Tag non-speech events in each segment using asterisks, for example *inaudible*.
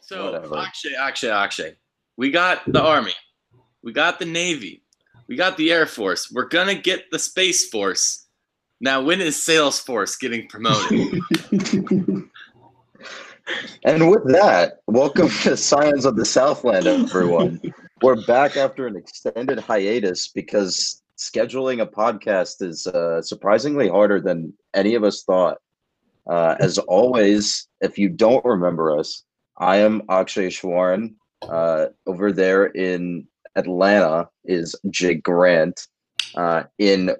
So Whatever. Akshay, Akshay, Akshay. We got the Army. We got the Navy. We got the Air Force. We're gonna get the Space Force. Now, when is Salesforce getting promoted? *laughs* And with that, welcome to Scions of the Southland, everyone. *laughs* We're back after an extended hiatus because scheduling a podcast is uh, surprisingly harder than any of us thought. Uh, as always, if you don't remember us, I am Akshay Shwaran. Uh, over there in Atlanta is Jake Grant. Uh, in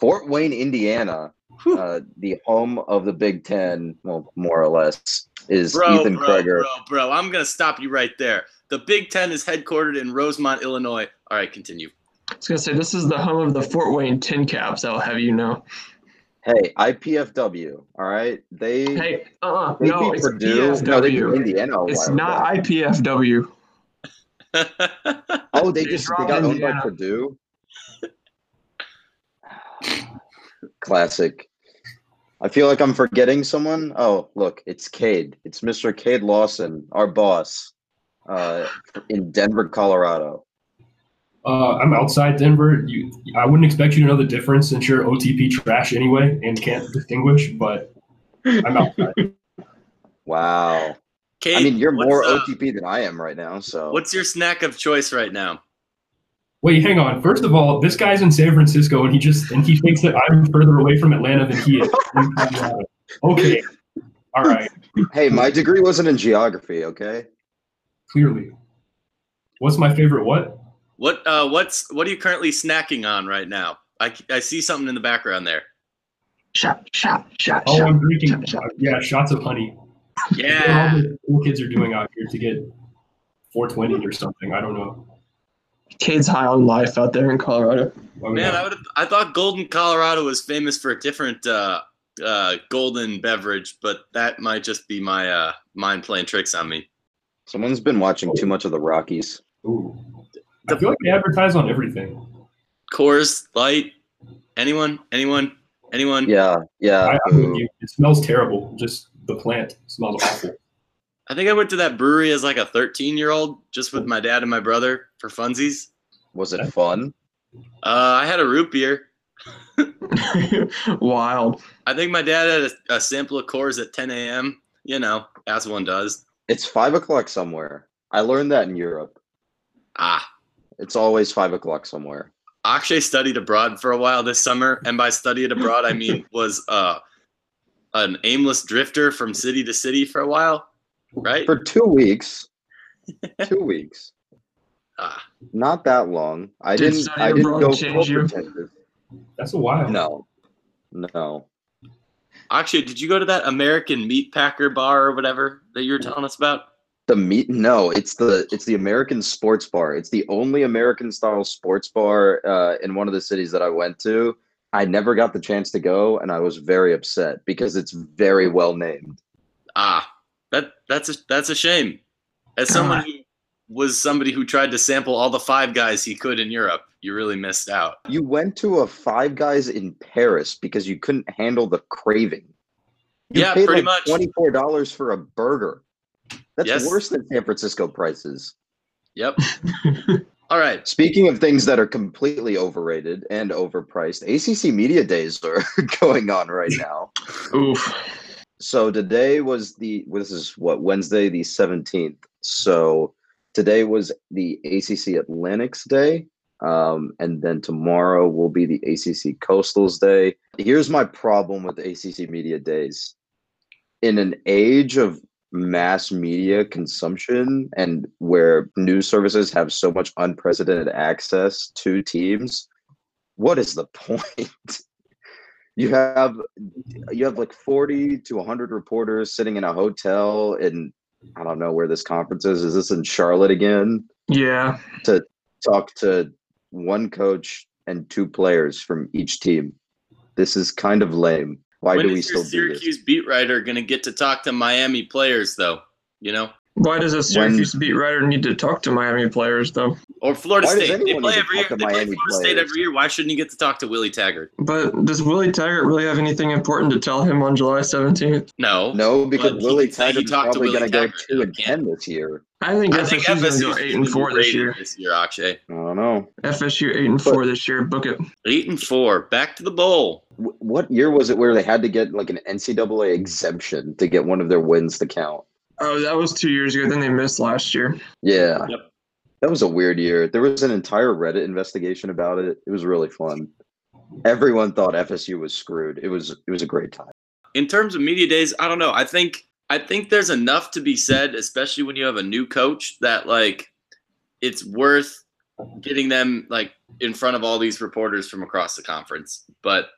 Fort Wayne, Indiana, uh, the home of the Big Ten, well, more or less, is bro, Ethan bro, Kreger. bro, bro. I'm gonna stop you right there. The Big Ten is headquartered in Rosemont, Illinois. All right, continue. I was gonna say this is the home of the Fort Wayne TinCaps. I'll have you know. Hey, IPFW. All right, they Hey, uh, uh they no, beat it's Purdue. No, they beat. Indiana. a It's while not back. IPFW. *laughs* Oh, they They just they dropped got owned by Indiana. Purdue. Classic. I feel like I'm forgetting someone. Oh, look, it's Cade. It's Mr. Cade Lawson, our boss, uh, in Denver, Colorado. Uh, I'm outside Denver. You, I wouldn't expect you to know the difference since you're OTP trash anyway and can't distinguish. But I'm outside. *laughs* Wow. Kate, I mean, you're more uh, OTP than I am right now. So What's your snack of choice right now? Wait, hang on. First of all, this guy's in San Francisco and he just and he thinks that I'm further away from Atlanta than he is. *laughs* okay. All right. hey, my degree wasn't in geography. Okay. Clearly. What's my favorite what? What uh, what's what are you currently snacking on right now? I, I see something in the background there. Shot, shot, shot, Oh, shot. I'm drinking. shot, shot. Yeah, shots of honey. Yeah. All the cool kids are doing out here to get 420 or something. I don't know. Kids high on life out there in Colorado. Why Man, I- I would I thought Golden, Colorado was famous for a different uh, uh, golden beverage, but that might just be my uh, mind playing tricks on me. Someone's been watching too much of the Rockies. Ooh. I feel like they advertise on everything. Coors Light. Anyone? Anyone? Anyone? Yeah, yeah. I, I'm with you. It smells terrible. Just the plant smells awful. I think I went to that brewery as like a 13 year old, just with my dad and my brother for funsies. Was it fun? Uh, I had a root beer. *laughs* Wild. I think my dad had a, a sample of Coors at 10 a.m. You know, as one does. It's five o'clock somewhere. I learned that in Europe. Ah, It's always five o'clock somewhere. Akshay studied abroad for a while this summer, and by studied abroad, I mean *laughs* was uh, an aimless drifter from city to city for a while, right? For two weeks. *laughs* two weeks. Ah, Not that long. I Did didn't. study I didn't abroad go change you? co-pretended. That's a while. No, no. Akshay, did you go to that American meat packer bar or whatever that you were telling us about? The meat? No, it's the it's the American Sports Bar. It's the only American style sports bar uh, in one of the cities that I went to. I never got the chance to go, and I was very upset because it's very well named. Ah, that that's a, that's a shame. As someone who was somebody who tried to sample all the five guys he could in Europe, you really missed out. You went to a Five Guys in Paris because you couldn't handle the craving. You Yeah, paid pretty like much. Twenty four dollars for a burger. That's Yes. worse than San Francisco prices. Yep. *laughs* all right. Speaking of things that are completely overrated and overpriced, ACC Media Days are *laughs* going on right now. Oof. So today was the well, this is what Wednesday the 17th. So today was the ACC Atlantics Day. Um, and then tomorrow will be the ACC Coastals Day. Here's my problem with ACC Media Days. In an age of mass media consumption and where news services have so much unprecedented access to teams, what is the *laughs* point? you have you have like 40 to 100 reporters sitting in a hotel in I don't know where this conference is. Is this in Charlotte again? Yeah. To talk to one coach and two players from each team. This is kind of lame. Why when do we is your still do this? Syracuse beat writer going to get to talk to Miami players, though? You know, Why does a Syracuse beat writer need to talk to Miami players though? Or Florida Why does State. They anyone play even every year. They to play Miami Florida State every year. Why shouldn't he get to talk to Willie Taggart? But does Willie Taggart really have anything important to tell him on July 17th? No. No, because Willie can say he Taggart's to probably Willie going to go Taggart. two and ten this year. I think I think FSU's going to go eight and four this year. This year, Akshay. I don't know. FSU eight and But- four this year. Book it. Eight and four. Back to the bowl. Wh- What year was it where they had to get like an NCAA exemption to get one of their wins to count? Oh, that was two years ago. Then they missed last year. Yeah. Yep. That was a weird year. There was an entire Reddit investigation about it. It was really fun. Everyone thought FSU was screwed. It was it was a great time. in terms of media days, I don't know. I think I think there's enough to be said, especially when you have a new coach, that like it's worth getting them like in front of all these reporters from across the conference. But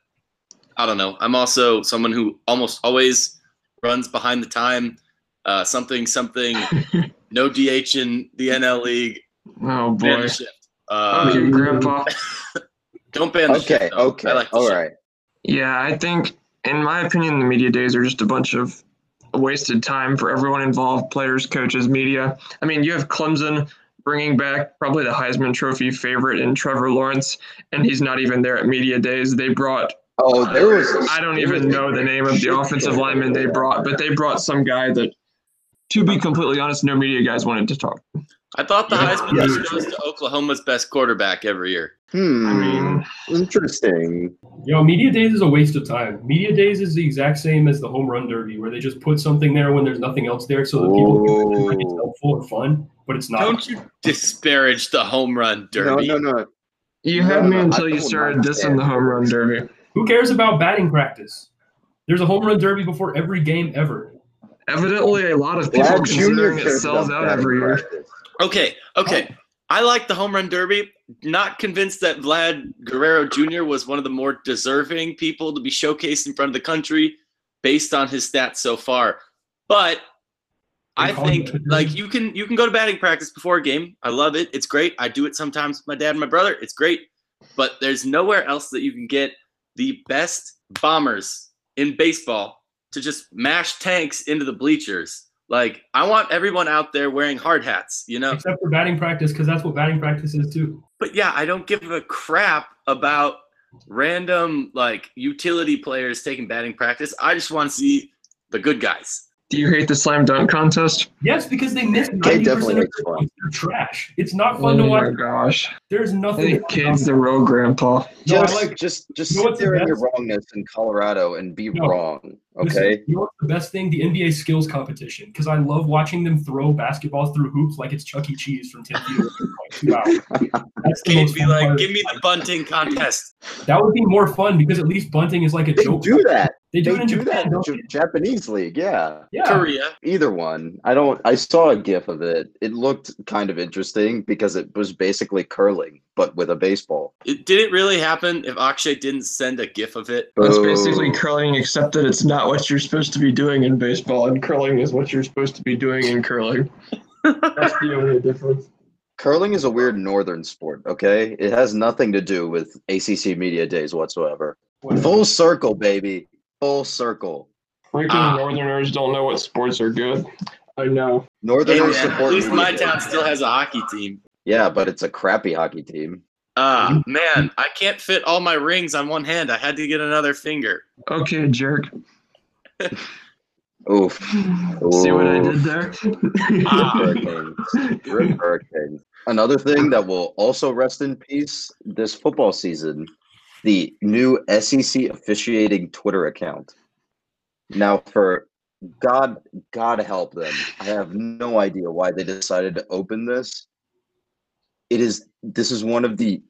I don't know. I'm also someone who almost always runs behind the time. Uh, something something *laughs* no DH in the NL League. Oh Ban boy. the shift. Uh, Okay, Grandpa. *laughs* Don't ban the Okay, shift. though. okay. I like All shift. right. Yeah, I think, in my opinion, the media days are just a bunch of wasted time for everyone involved players, coaches, media. I mean, you have Clemson bringing back probably the Heisman Trophy favorite in Trevor Lawrence, and he's not even there at media days. They brought, Oh, there was. a- I don't even know the name of the offensive lineman they brought, but they brought some guy that, to be completely honest, no media guys wanted to talk. I thought the Yeah. Heisman Yeah. just goes to Oklahoma's best quarterback every year. Hmm. I mean, interesting. Yo, media days is a waste of time. Media days is the exact same as the home run derby, where they just put something there when there's nothing else there, so that people can feel like it's helpful or fun. But it's not. Don't you disparage the home run derby? No, no, no. you No, had no, me until you started dissing understand. the home run derby. Who cares about batting practice? There's a home run derby before every game ever. Evidently, a lot of people Vlad Jr. considering it sells out every year. practice. Okay, okay. I like the home run derby. Not convinced that Vlad Guerrero Jr. was one of the more deserving people to be showcased in front of the country based on his stats so far. But I think it the derby. like you can you can go to batting practice before a game. I love it. It's great. I do it sometimes with my dad and my brother. It's great. But there's nowhere else that you can get the best bombers in baseball to just mash tanks into the bleachers. Like I want everyone out there wearing hard hats, you know? Except for batting practice, because that's what batting practice is too. But yeah, I don't give a crap about random like utility players taking batting practice. I just want to see the good guys. Do you hate the slam dunk contest? Yes, because they miss Kate ninety definitely percent of makes their fun. They're trash. It's not fun oh to watch. oh my gosh. There's nothing. think Kate's the real grandpa. No, Just, like- just, just You know sit what's the there in your wrongness in Colorado and be No. wrong. Listen, Okay. you know what's the best thing? The NBA skills competition. Because I love watching them throw basketballs through hoops like it's Chuck E. Cheese from 10 feet away for like two hours. *laughs* That's the Kate most be fun like, give me the bunting contest. That would be more fun because at least bunting is like a They joke. do that. They do They it in do Japan, that in don't J- they? Japanese league. Yeah. Yeah. Korea. Either one. I don't. I saw a GIF of it. It looked kind of interesting because it was basically curling, but with a baseball. It, did it really happen if Akshay didn't send a gif of it? That's Boo. basically curling, except that it's not what you're supposed to be doing in baseball, and curling is what you're supposed to be doing in curling. That's the only difference. Curling is a weird northern sport. Okay, it has nothing to do with ACC media days whatsoever. Full circle, baby. Full circle. Freaking Ah. Northerners don't know what sports are good. I know. Hey, Northerners man, at least my media. town still has a hockey team. Yeah, but it's a crappy hockey team. Ah, man, I can't fit all my rings on one hand. I had to get another finger. Okay, jerk. *laughs* Oof. See what I did there? Hurricanes. Rip Hurricanes. Another thing that will also rest in peace this football season the new SEC officiating Twitter account. Now, for God, God help them. I have no idea why they decided to open this. It is this is one of the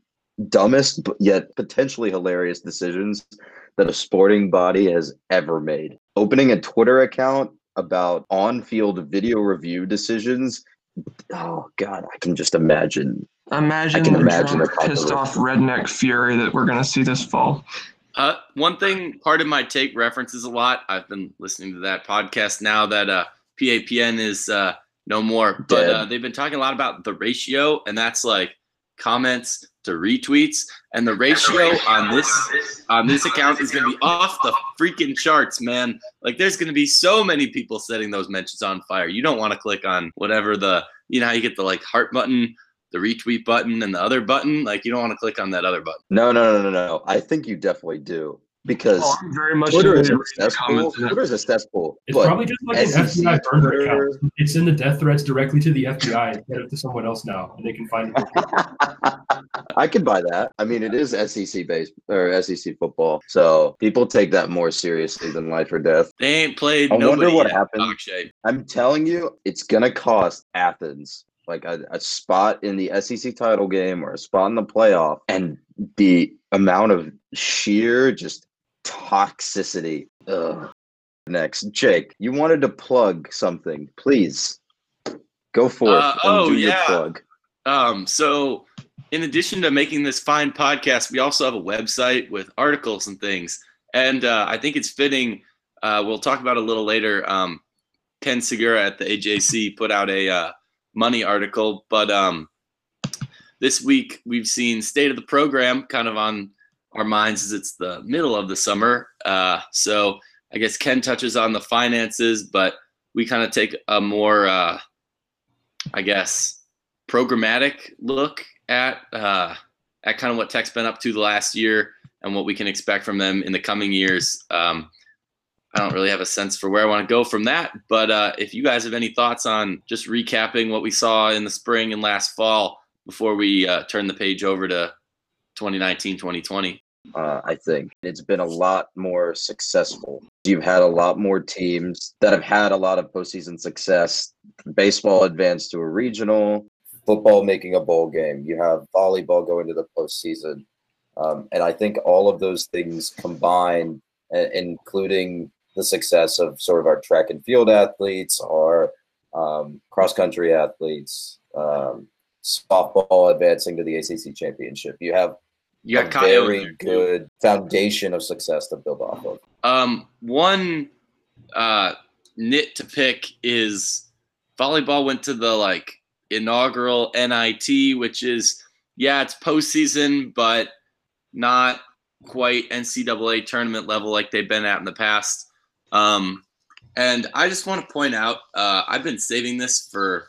dumbest but yet potentially hilarious decisions that a sporting body has ever made. Opening a Twitter account about on-field video review decisions. Oh God, I can just imagine. Imagine I can the imagine drunk, the pissed off redneck fury that we're going to see this fall. Uh, one thing, part of my take references a lot. I've been listening to that podcast now that uh, PAPN is uh, no more, but uh, they've been talking a lot about the ratio, and that's like comments to retweets, and the ratio on this on this account is to be off the freaking charts, man. Like, there's to be so many people setting those mentions on fire. You don't want to click on whatever the you know how you get the like heart button the retweet button and the other button. Like you don't want to click on that other button. No, no, no, no, no. I think you definitely do because Oh, I'm very much Twitter is into a reading cesspool. Twitter is a cesspool. It's but probably just like an FBI burner account. It's in the death threats directly to the FBI instead of to someone else now, and they can find it. *laughs* I could buy that. I mean, it is SEC based or SEC football, so people take that more seriously than life or death. They ain't played. I wonder nobody what yet, happened. Akshay. I'm telling you, it's gonna cost Athens like a, a spot in the SEC title game or a spot in the playoff, and the amount of sheer just toxicity. Ugh. Next, Jake, you wanted to plug something. Please go forth Uh, and oh, do your yeah. plug. Um, so in addition to making this fine podcast, we also have a website with articles and things. And uh, I think it's fitting. Uh, we'll talk about it a little later. Um, Ken Sugiura at the AJC put out a uh, money article, but um, this week we've seen state of the program kind of on our minds as it's the middle of the summer. Uh, so I guess Ken touches on the finances, but we kind of take a more, uh, I guess, programmatic look at uh, at kind of what Tech's been up to the last year and what we can expect from them in the coming years. Um, I don't really have a sense for where I want to go from that, but uh, if you guys have any thoughts on just recapping what we saw in the spring and last fall before we uh, turn the page over to 2019, 2020. uh, I think. It's been a lot more successful. You've had a lot more teams that have had a lot of postseason success. Baseball advanced to a regional, football making a bowl game. You have volleyball going to the postseason. Um, and I think all of those things combined, uh, including the success of sort of our track and field athletes, our um, cross country athletes, um, softball advancing to the ACC championship. You have You a got Kyle very too. good foundation of success to build off of. Um, one uh, nit to pick is volleyball went to the like inaugural NIT, which is yeah, it's postseason, but not quite NCAA tournament level like they've been at in the past. Um, and I just want to point out, uh, I've been saving this for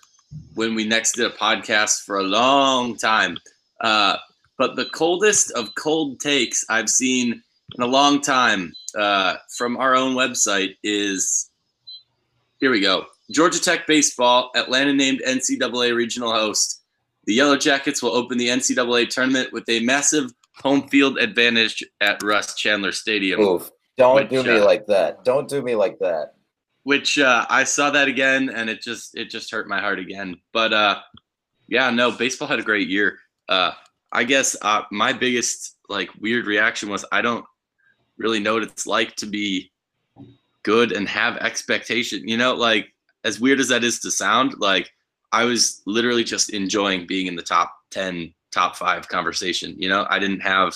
when we next did a podcast for a long time. Uh, but the coldest of cold takes I've seen in a long time uh, from our own website is here we go. Georgia Tech baseball, Atlanta named NCAA regional host. The Yellow Jackets will open the NCAA tournament with a massive home field advantage at Russ Chandler Stadium, Oof. Don't Which, do me uh, like that. Don't do me like that. which uh, I saw that again and it just it just hurt my heart again. But uh, yeah, no, baseball had a great year. Uh, I guess uh, my biggest like weird reaction was I don't really know what it's like to be good and have expectation. You know, like as weird as that is to sound, like I was literally just enjoying being in the top 10, top five conversation. You know, I didn't have,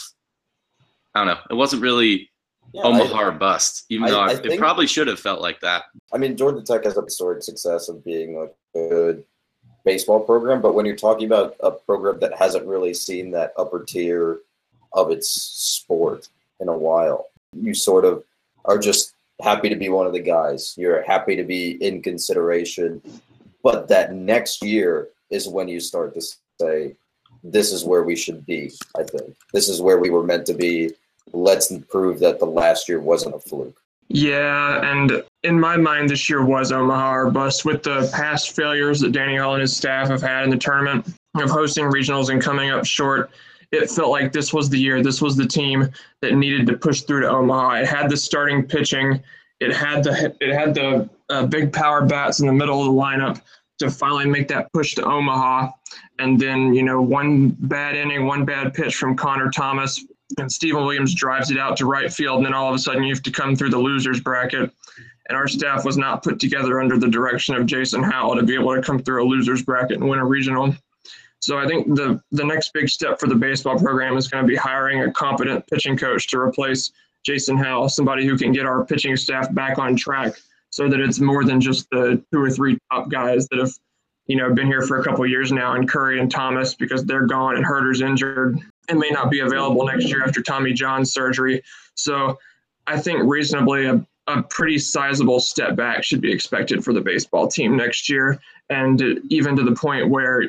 I don't know, it wasn't really Yeah, Omaha I, or bust, even I- though I, it think- probably should have felt like that. I mean, Georgia Tech has a historic success of being like a good baseball program, but when you're talking about a program that hasn't really seen that upper tier of its sport in a while, you sort of are just happy to be one of the guys. You're happy to be in consideration. But that next year is when you start to say, this is where we should be, I think. This is where we were meant to be. Let's prove that the last year wasn't a fluke. Yeah, and in my mind, this year was Omaha or bust with the past failures that Danny Hall and his staff have had in the tournament of hosting regionals and coming up short. It felt like this was the year. This was the team that needed to push through to Omaha. It had the starting pitching. It had the it had the uh, big power bats in the middle of the lineup to finally make that push to Omaha. And then you know one bad inning, one bad pitch from Connor Thomas and Stephen Williams drives it out to right field, and then all of a sudden you have to come through the losers bracket. And our staff was not put together under the direction of Jason Howell to be able to come through a losers bracket and win a regional. So I think the the next big step for the baseball program is going to be hiring a competent pitching coach to replace Jason Howell, somebody who can get our pitching staff back on track, so that it's more than just the two or three top guys that have, you know, been here for a couple years now, and Curry and Thomas because they're gone and Hurter's injured and may not be available next year after Tommy John's surgery. So I think reasonably a, a pretty sizable step back should be expected for the baseball team next year. And even to the point where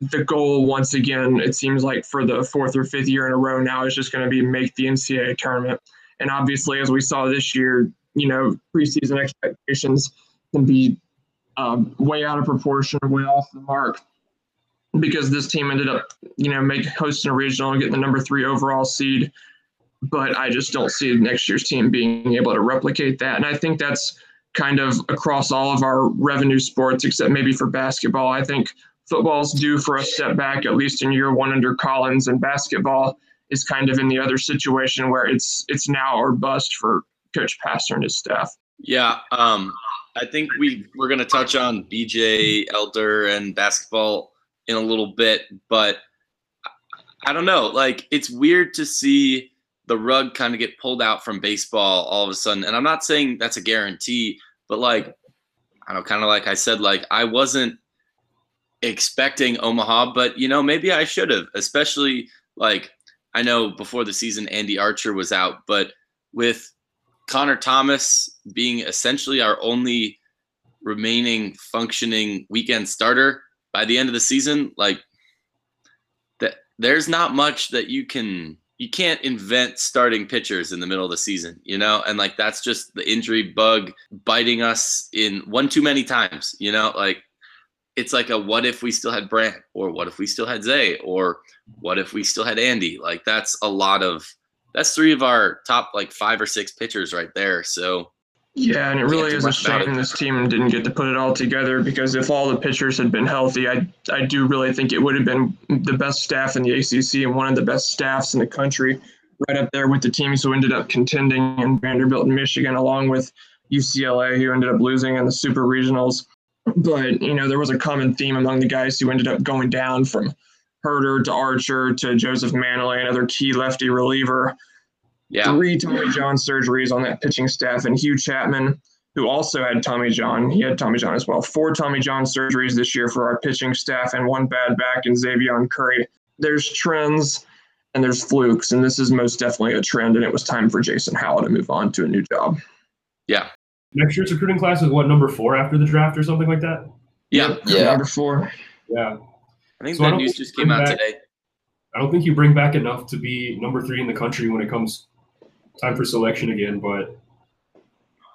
the goal once again, it seems like for the fourth or fifth year in a row now, is just going to be make the NCAA tournament. And obviously, as we saw this year, you know, preseason expectations can be um, way out of proportion, way off the mark, because this team ended up, you know, make hosting a regional and getting the number three overall seed. But I just don't see next year's team being able to replicate that. And I think that's kind of across all of our revenue sports, except maybe for basketball. I think football's due for a step back, at least in year one under Collins, and basketball is kind of in the other situation where it's it's now or bust for Coach Pastner and his staff. Yeah, um, I think we we're gonna touch on BJ Elder and basketball in a little bit, but I don't know. Like it's weird to see the rug kind of get pulled out from baseball all of a sudden, and I'm not saying that's a guarantee, but like I don't know, kind of like I said, like I wasn't expecting Omaha, but you know maybe I should have, especially like I know before the season Andy Archer was out, but with Connor Thomas being essentially our only remaining functioning weekend starter by the end of the season, like that there's not much that you can you can't invent starting pitchers in the middle of the season, you know? And like that's just the injury bug biting us in one too many times, you know? Like it's like a what if we still had Brant or what if we still had Zay or what if we still had Andy? Like that's a lot of that's three of our top like five or six pitchers right there. So yeah, and it really is a shame this team didn't get to put it all together because if all the pitchers had been healthy, I I do really think it would have been the best staff in the ACC and one of the best staffs in the country, right up there with the teams who ended up contending in Vanderbilt and Michigan, along with UCLA, who ended up losing in the super regionals. But you know, there was a common theme among the guys who ended up going down from Hurter to Archer to Joseph Manley, another key lefty reliever yeah. three Tommy John surgeries on that pitching staff, and Hugh Chapman, who also had Tommy John, he had Tommy John as well. Four Tommy John surgeries this year for our pitching staff, and one bad back in Xavier Curry. There's trends and there's flukes, and this is most definitely a trend, and it was time for Jason Howell to move on to a new job. Yeah. Next year's recruiting class is what number four after the draft or something like that. Yeah, yeah, number four. Yeah, I think so that news just came out back, today. I don't think you bring back enough to be number three in the country when it comes time for selection again. But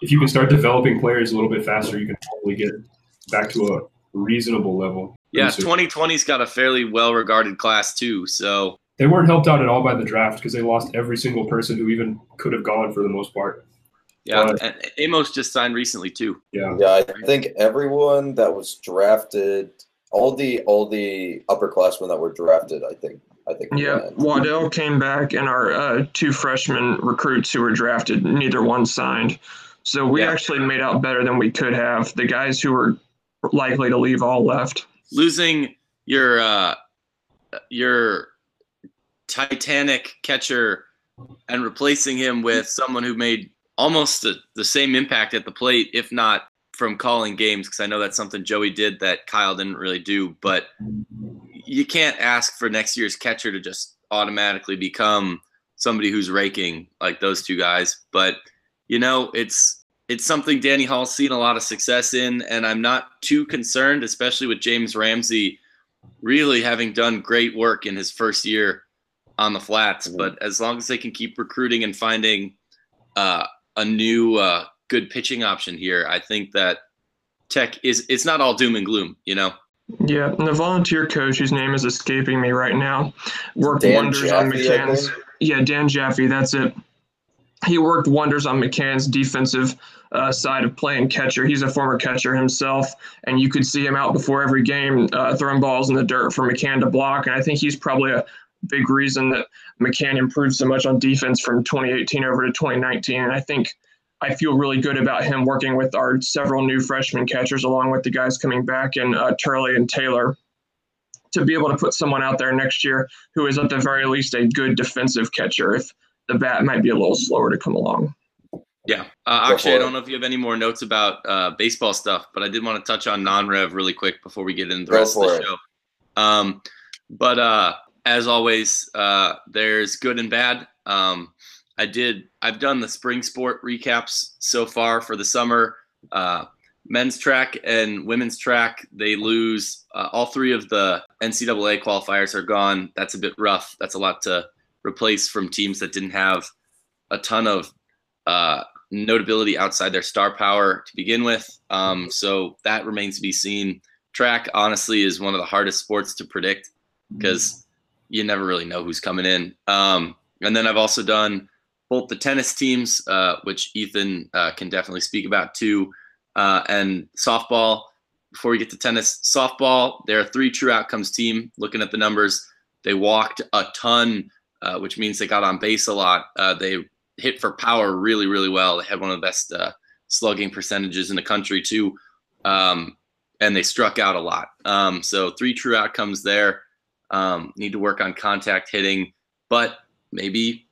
if you can start developing players a little bit faster, you can probably get back to a reasonable level. Yeah, 2020's got a fairly well regarded class too. So they weren't helped out at all by the draft because they lost every single person who even could have gone for the most part. Yeah, but, and Amos just signed recently too. Yeah, yeah. I think everyone that was drafted, all the all the upperclassmen that were drafted, I think I think. Yeah, Waddell came back, and our uh, two freshman recruits who were drafted, neither one signed. So we yeah. actually made out better than we could have. The guys who were likely to leave all left. Losing your uh, your Titanic catcher and replacing him with someone who made almost the, the same impact at the plate, if not from calling games, because I know that's something Joey did that Kyle didn't really do. But you can't ask for next year's catcher to just automatically become somebody who's raking like those two guys. But you know, it's it's something Danny Hall's seen a lot of success in, and I'm not too concerned, especially with James Ramsey really having done great work in his first year on the flats. Mm-hmm. But as long as they can keep recruiting and finding uh, a new uh, good pitching option here, I think that Tech is it's not all doom and gloom, you know. Yeah, and the volunteer coach, whose name is escaping me right now, worked Dan wonders Jaffe, on McCann's. Yeah, Dan Jaffe, that's it. He worked wonders on McCann's defensive uh, side of playing catcher. He's a former catcher himself, and you could see him out before every game uh, throwing balls in the dirt for McCann to block. And I think he's probably a big reason that McCann improved so much on defense from 2018 over to 2019. And I think – I feel really good about him working with our several new freshman catchers, along with the guys coming back and uh, Turley and Taylor, to be able to put someone out there next year who is at the very least a good defensive catcher. If the bat might be a little slower to come along. Yeah, uh, actually, I don't know if you have any more notes about uh, baseball stuff, but I did want to touch on non-rev really quick before we get into the Go rest of the it. show. Um, but uh, as always, uh, there's good and bad. Um, I did. I've done the spring sport recaps so far for the summer. Uh, men's track and women's track, they lose. Uh, all three of the NCAA qualifiers are gone. That's a bit rough. That's a lot to replace from teams that didn't have a ton of uh, notability outside their star power to begin with. Um, so that remains to be seen. Track, honestly, is one of the hardest sports to predict because you never really know who's coming in. Um, and then I've also done both the tennis teams, uh, which Ethan uh, can definitely speak about too, uh, and softball. Before we get to tennis, softball, they're a three true outcomes team. Looking at the numbers, they walked a ton, uh, which means they got on base a lot. Uh, they hit for power really, really well. They had one of the best uh, slugging percentages in the country too, um, and they struck out a lot. Um, so three true outcomes there. Um, need to work on contact hitting, but maybe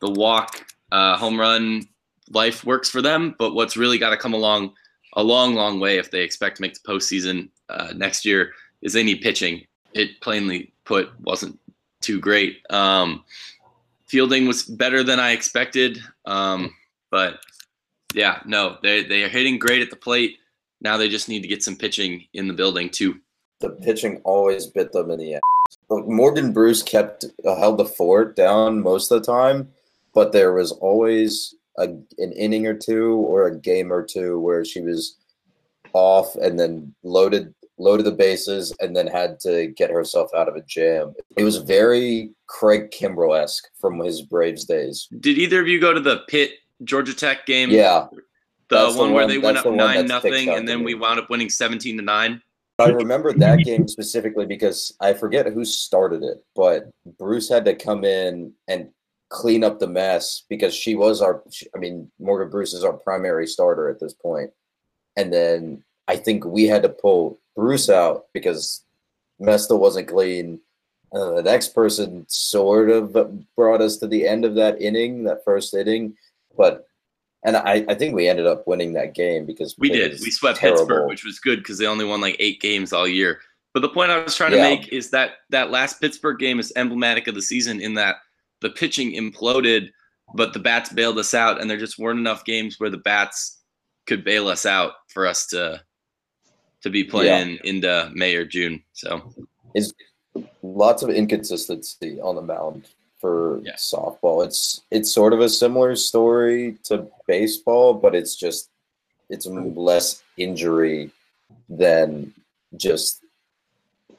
the walk, uh, home run life works for them. But what's really got to come along a long, long way if they expect to make the postseason uh, next year is they need pitching. It plainly put wasn't too great. Um, fielding was better than I expected, um, but yeah, no, they they are hitting great at the plate. Now they just need to get some pitching in the building too. The pitching always bit them in the ass. Morgan Bruce kept uh, held the fort down most of the time, but there was always a, an inning or two or a game or two where she was off and then loaded loaded the bases and then had to get herself out of a jam. It was very Craig Kimbrel esque from his Braves days. Did either of you go to the Pitt Georgia Tech game? Yeah, the one, the where they went up the nine nothing, and then we wound up winning seventeen to nine. I remember that game specifically because I forget who started it, but Bruce had to come in and clean up the mess because she was our. I mean, Morgan Bruce is our primary starter at this point, and then I think we had to pull Bruce out because Mesta wasn't clean. Uh, the next person sort of brought us to the end of that inning, that first inning, but and I, I think we ended up winning that game because We did. We swept terrible. Pittsburgh, which was good because they only won like eight games all year. But the point I was trying to make is that that last Pittsburgh game is emblematic of the season in that the pitching imploded, but the bats bailed us out, and there just weren't enough games where the bats could bail us out for us to to be playing into May or June. So it's lots of inconsistency on the mound for Yeah. softball. It's it's sort of a similar story to baseball, but it's just it's less injury than just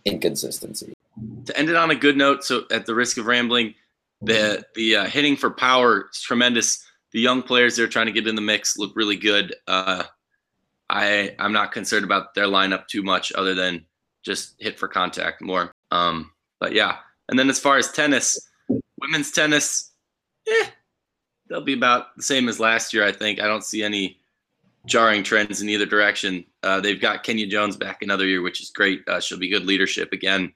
inconsistency. to end it on a good note, so at the risk of rambling, the the uh, hitting for power is tremendous. The young players they're trying to get in the mix look really good. Uh, I I'm not concerned about their lineup too much, other than just hit for contact more. Um, but yeah, and then as far as tennis, women's tennis, eh, they'll be about the same as last year. I think I don't see any jarring trends in either direction. Uh, they've got Kenya Jones back another year, which is great. Uh, she'll be good leadership again.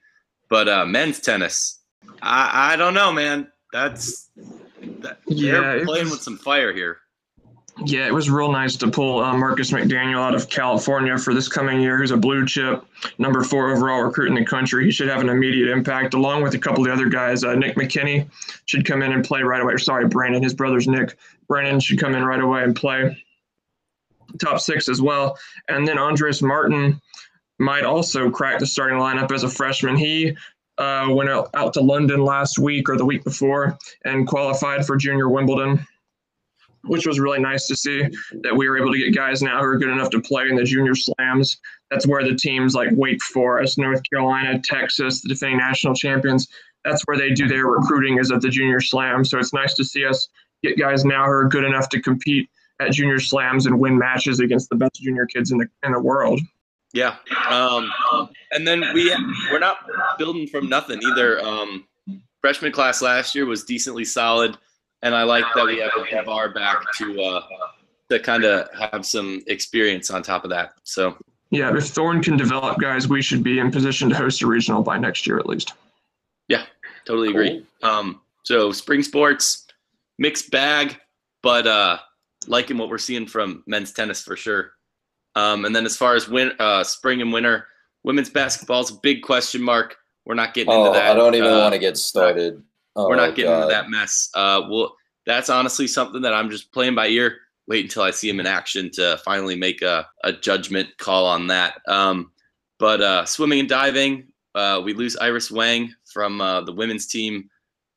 But uh, men's tennis, I, I don't know, man. That's that, Yeah, they're playing was- with some fire here. Yeah, it was real nice to pull uh, Marcus McDaniel out of California for this coming year. Who's a blue chip, number four overall recruit in the country. He should have an immediate impact, along with a couple of the other guys. Uh, Nick McKinney should come in and play right away. Sorry, Brandon, his brother's Nick. Brandon should come in right away and play top six as well. And then Andres Martin might also crack the starting lineup as a freshman. He uh, went out, out to London last week or the week before and qualified for Junior Wimbledon which was really nice to see that we were able to get guys now who are good enough to play in the junior slams. That's where the teams like Wake Forest, North Carolina, Texas, the defending national champions, that's where they do their recruiting is at the junior slam. So it's nice to see us get guys now who are good enough to compete at junior slams and win matches against the best junior kids in the in the world. Yeah. Um, and then we we're not building from nothing either. Um, freshman class last year was decently solid, and I like that we have a bar back to uh, to kind of have some experience on top of that. So Yeah, if Thorne can develop guys, we should be in position to host a regional by next year at least. Yeah, totally agree. Um, so spring sports, mixed bag, but uh, liking what we're seeing from men's tennis for sure. Um, and then as far as win, uh, spring and winter, women's basketball is a big question mark. We're not getting Oh, into that. I don't even uh, want to get started. we're Oh, not getting God. into that mess. Uh, well, that's honestly something that I'm just playing by ear. wait until I see him in action to finally make a, a judgment call on that. Um, but uh, swimming and diving, uh, we lose Iris Wang from uh, the women's team.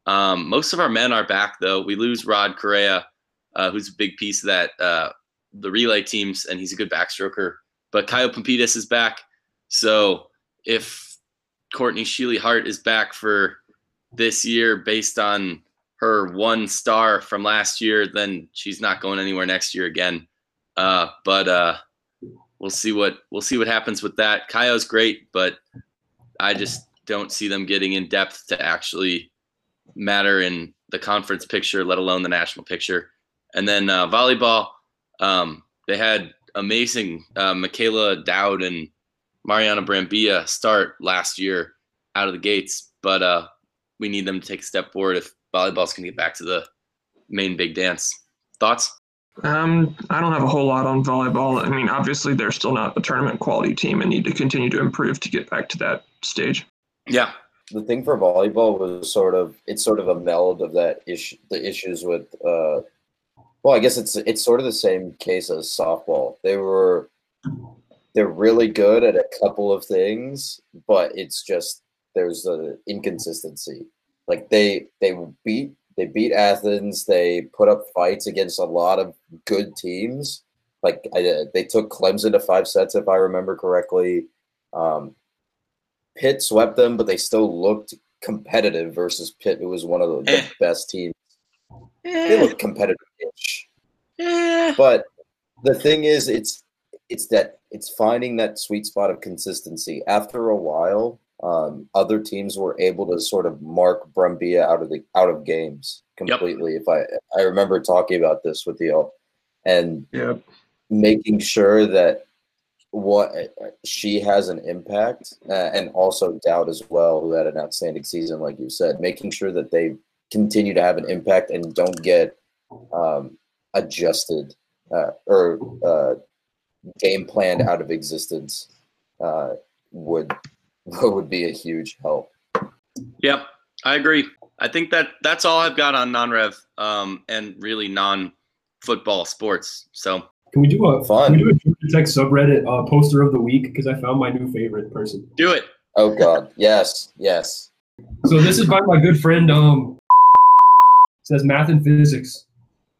Um, most of our men are back though. We lose Rod Correa, uh, who's a big piece of that uh, the relay teams, and he's a good backstroker. But Caio Pumputis is back, so if Courtney Sheely Hart is back for this year based on her one star from last year, then she's not going anywhere next year again. Uh, but uh, we'll see what we'll see what happens with that. Caio's great, but I just don't see them getting in depth to actually matter in the conference picture, let alone the national picture. And then uh, volleyball, um, they had amazing uh, Michaela Dowd and Mariana Brambilla start last year out of the gates, but uh, we need them to take a step forward if volleyball's going to get back to the main big dance. Thoughts? Um, I don't have a whole lot on volleyball. I mean, obviously they're still not a tournament quality team and need to continue to improve to get back to that stage. Yeah. The thing for volleyball was sort of it's sort of a meld of that issue the issues with uh well, I guess it's it's sort of the same case as softball. They were they're really good at a couple of things, but it's just there's a inconsistency. Like they they beat they beat Athens. They put up fights against a lot of good teams. Like I, they took Clemson to five sets, if I remember correctly. Um, Pitt swept them, but they still looked competitive versus Pitt, who was one of the, the Eh. best teams. Eh, They looked competitive-ish. eh. But the thing is, it's it's that it's finding that sweet spot of consistency. After a while, um, other teams were able to sort of mark Brambilla out of the out of games completely. If I I remember talking about this with you, and Yeah. making sure that what she has an impact uh, and also Dowd as well who had an outstanding season like you said making sure that they continue to have an impact and don't get um, adjusted uh, or uh, game planned out of existence uh, would *laughs* would be a huge help Yep, I agree. I think that that's all I've got on non-rev um, and really non-football sports. So Can we do a Fun. Can we do a Georgia Tech subreddit uh, poster of the week? Because I found my new favorite person. do it. oh god yes yes So this is by my good friend. Um, says math and physics.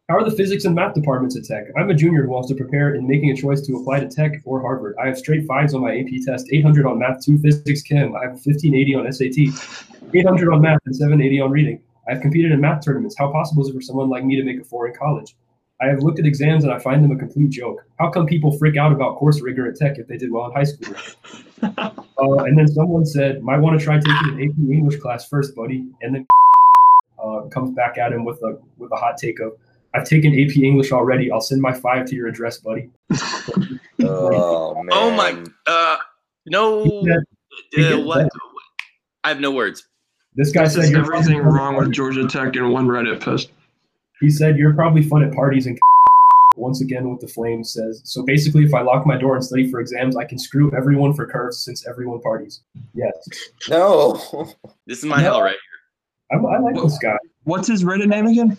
How are the physics and math departments at Tech? I'm a junior who wants to prepare in making a choice to apply to Tech or Harvard. I have straight fives on my AP test, 800 on Math 2 Physics Chem. I have 1580 on SAT, 800 on Math, and 780 on Reading. I have competed in math tournaments. How possible is it for someone like me to make a four in college? I have looked at exams and I find them a complete joke. How come people freak out about course rigor at Tech if they did well in high school? *laughs* Uh, and then someone said, "Might want to try taking an AP English class first, buddy." And then uh, comes back at him with a with a hot take of, "I've taken AP English already. I'll send my five to your address, buddy." *laughs* oh man Oh my. Uh, no. Yeah. Uh, what? I have no words. This guy This said you're everything probably- wrong with Georgia Tech in one Reddit post. He said you're probably fun at parties and *laughs* once again with the flames says so basically if I lock my door and study for exams I can screw everyone for curves since everyone parties. Yes, no This is my No. hell right I, I like this guy. What's his Reddit name again?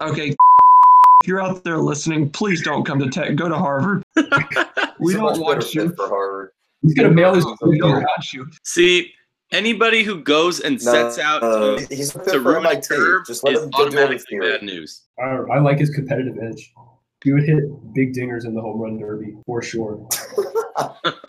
Okay. If you're out there listening, please don't come to Tech. Go to Harvard. *laughs* We He's don't much better want you. for Harvard He's gonna mail his. We don't want you. See, anybody who goes and sets out uh, to, he's a fit to for ruin a curve Just let is him do it with automatically bad news. I, I like his competitive edge. He would hit big dingers in the home run derby for sure. *laughs* *laughs*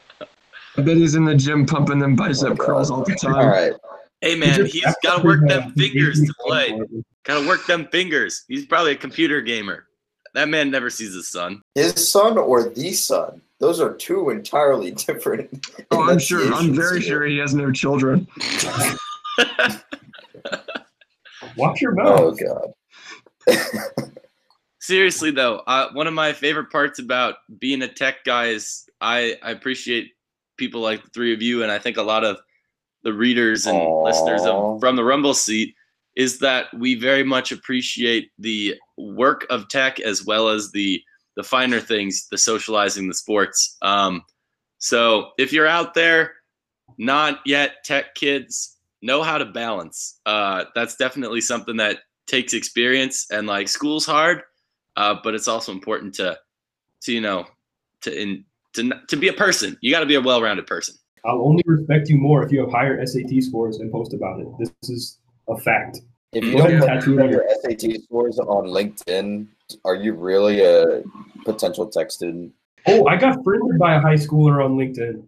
I bet he's in the gym pumping them bicep Oh, curls all the time. All right. Hey man, he's got to work them fingers to play. Got to work them fingers. He's probably a computer gamer. That man never sees his son. His son or the son? Those are two entirely *laughs* different. Oh, I'm sure. I'm very here. sure he has no children. *laughs* Watch your mouth. Oh God. *laughs* Seriously though, uh, one of my favorite parts about being a tech guy is I, I appreciate people like the three of you, and I think a lot of the readers and Aw. listeners of from the Rumble seat is that we very much appreciate the work of tech as well as the the finer things, the socializing, the sports. Um, so if you're out there, not yet tech kids, know how to balance. Uh, that's definitely something that takes experience and like school's hard, uh, but it's also important to to you know to in to to be a person. You got to be a well-rounded person. I'll only respect you more if you have higher SAT scores and post about it. This is a fact. If you Okay. don't put Tattooed your SAT scores on LinkedIn, are you really a potential tech student? Oh, I got friended by a high schooler on LinkedIn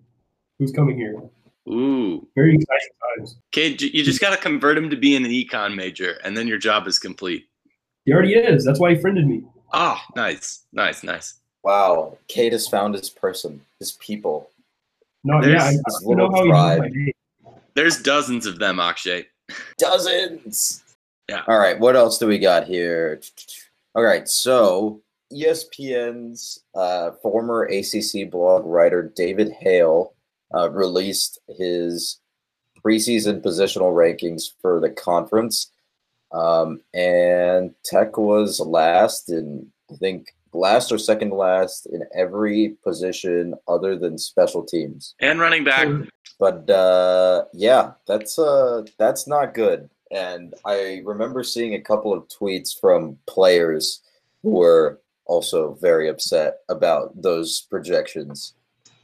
who's coming here. Ooh, Very exciting times. okay. You just got to convert him to being an econ major, and then your job is complete. He already is. That's why he friended me. Oh, nice, nice, nice. Wow, Kate has found his person, his people. No, There's yeah, I, I this know little how he tribe. my name. There's dozens of them, Akshay. Dozens. Yeah. All right, what else do we got here? All right, so ESPN's uh, former ACC blog writer David Hale uh, released his preseason positional rankings for the conference, um, and Tech was last in I think last or second last in every position other than special teams. And running back. But uh, yeah, that's uh, that's not good. And I remember seeing a couple of tweets from players who were also very upset about those projections.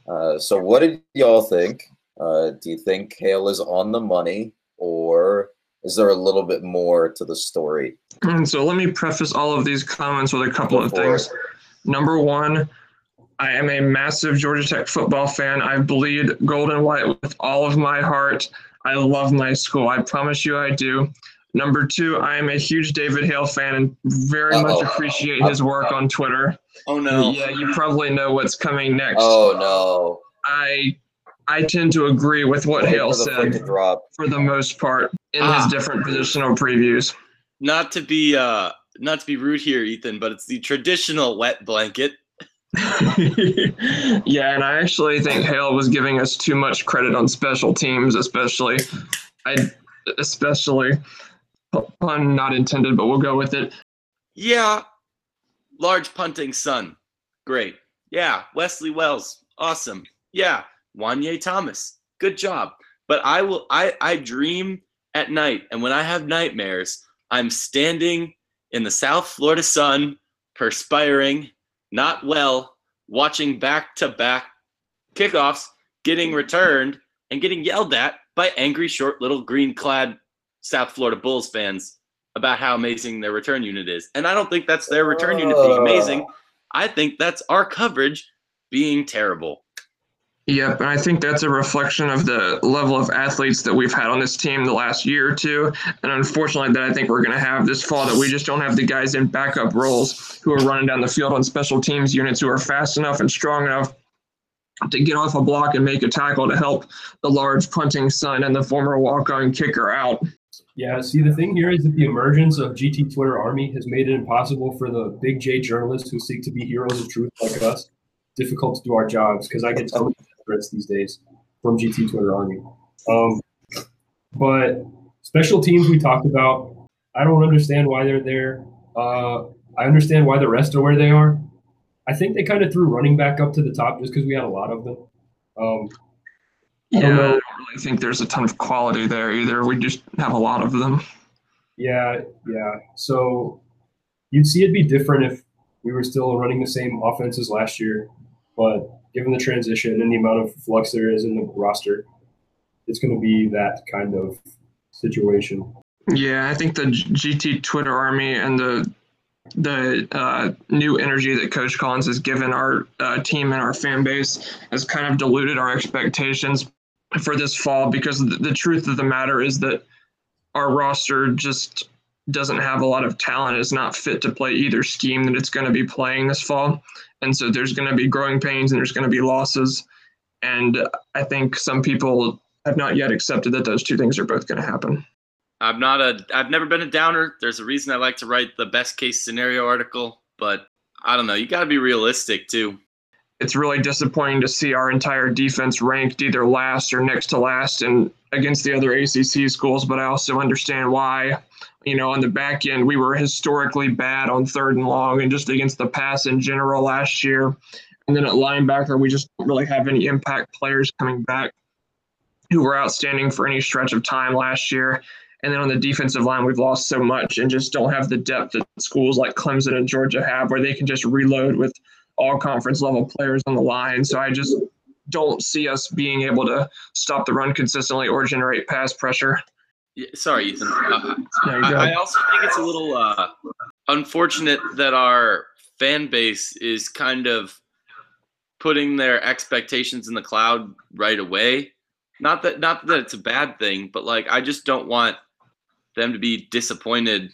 Uh, so, what did y'all think? Uh, do you think Hale is on the money, or is there a little bit more to the story? And so let me preface all of these comments with a couple Go of things. it. Number one, I am a massive Georgia Tech football fan. I bleed gold and white with all of my heart. I love my school. I promise you I do. Number two, I am a huge David Hale fan and very much Uh-oh. appreciate his work on Twitter. Oh no. Yeah, you probably know what's coming next. Oh no! I I tend to agree with what Wait Hale for the freak to said drop. for the most part in Ah. his different positional previews. Not to be uh not to be rude here, Ethan, but it's the traditional wet blanket. *laughs* yeah, and I actually think Hale was giving us too much credit on special teams, especially. I especially pun not intended, but we'll go with it. Yeah. Large punting son. Great. Yeah. Wesley Wells. Awesome. Yeah. Juanyeh Thomas. Good job. But I will I I dream at night and when I have nightmares, I'm standing in the South Florida sun, perspiring, not well, watching back to back kickoffs, getting returned, and getting yelled at by angry, short, little green clad South Florida Bulls fans about how amazing their return unit is. And I don't think that's their return unit being amazing. Uh. I think that's our coverage being terrible. Yep, and I think that's a reflection of the level of athletes that we've had on this team the last year or two. And unfortunately, that I think we're going to have this fall that we just don't have the guys in backup roles who are running down the field on special teams units who are fast enough and strong enough to get off a block and make a tackle to help the large punting son and the former walk-on kicker out. Yeah, see, the thing here is that the emergence of GT Twitter Army has made it impossible for the big J journalists who seek to be heroes of truth like us difficult to do our jobs because I get many threats these days from GT Twitter Army. Um, but special teams we talked about, I don't understand why they're there. Uh, I understand why the rest are where they are. I think they kind of threw running back up to the top just because we had a lot of them. Um, Yeah, I don't don't really think there's a ton of quality there either. We just have a lot of them. Yeah, yeah. So you'd see it be different if we were still running the same offenses last year. But given the transition and the amount of flux there is in the roster, it's going to be that kind of situation. Yeah, I think the GT Twitter army and the the uh, new energy that Coach Collins has given our uh, team and our fan base has kind of diluted our expectations for this fall because the, the truth of the matter is that our roster just doesn't have a lot of talent. It's not fit to play either scheme that it's going to be playing this fall. And so there's going to be growing pains and there's going to be losses. And I think some people have not yet accepted that those two things are both going to happen. I'm not a I've never been a downer. There's a reason I like to write the best case scenario article, but I don't know, you got to be realistic too. it's really disappointing to see our entire defense ranked either last or next to last and against the other ACC schools. But I also understand why. You know, on the back end, we were historically bad on third and long and just against the pass in general last year. And then at linebacker, we just don't really have any impact players coming back who were outstanding for any stretch of time last year. And then on the defensive line, we've lost so much and just don't have the depth that schools like Clemson and Georgia have, where they can just reload with all conference level players on the line. So I just don't see us being able to stop the run consistently or generate pass pressure. Yeah, sorry, Ethan. Uh, I, I, also think it's a little uh, unfortunate that our fan base is kind of putting their expectations in the cloud right away. Not that not that it's a bad thing, but like I just don't want them to be disappointed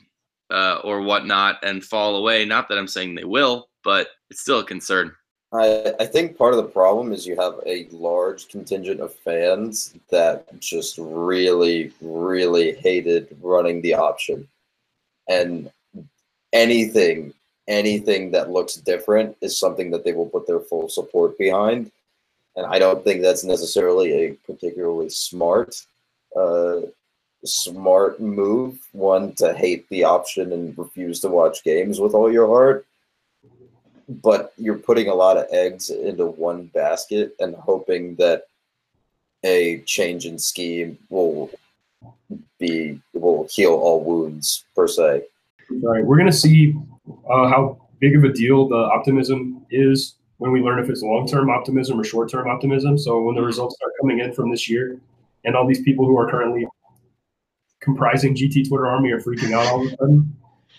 uh, or whatnot and fall away. Not that I'm saying they will, but it's still a concern. I, I think part of the problem is you have a large contingent of fans that just really, really hated running the option. And anything, anything that looks different is something that they will put their full support behind. And I don't think that's necessarily a particularly smart uh, smart move. One to hate the option and refuse to watch games with all your heart but you're putting a lot of eggs into one basket and hoping that a change in scheme will be will heal all wounds per se. All right, we're gonna see uh, how big of a deal the optimism is when we learn if it's long-term optimism or short-term optimism. So when the results start coming in from this year, and all these people who are currently comprising GT Twitter Army are freaking out all of a sudden,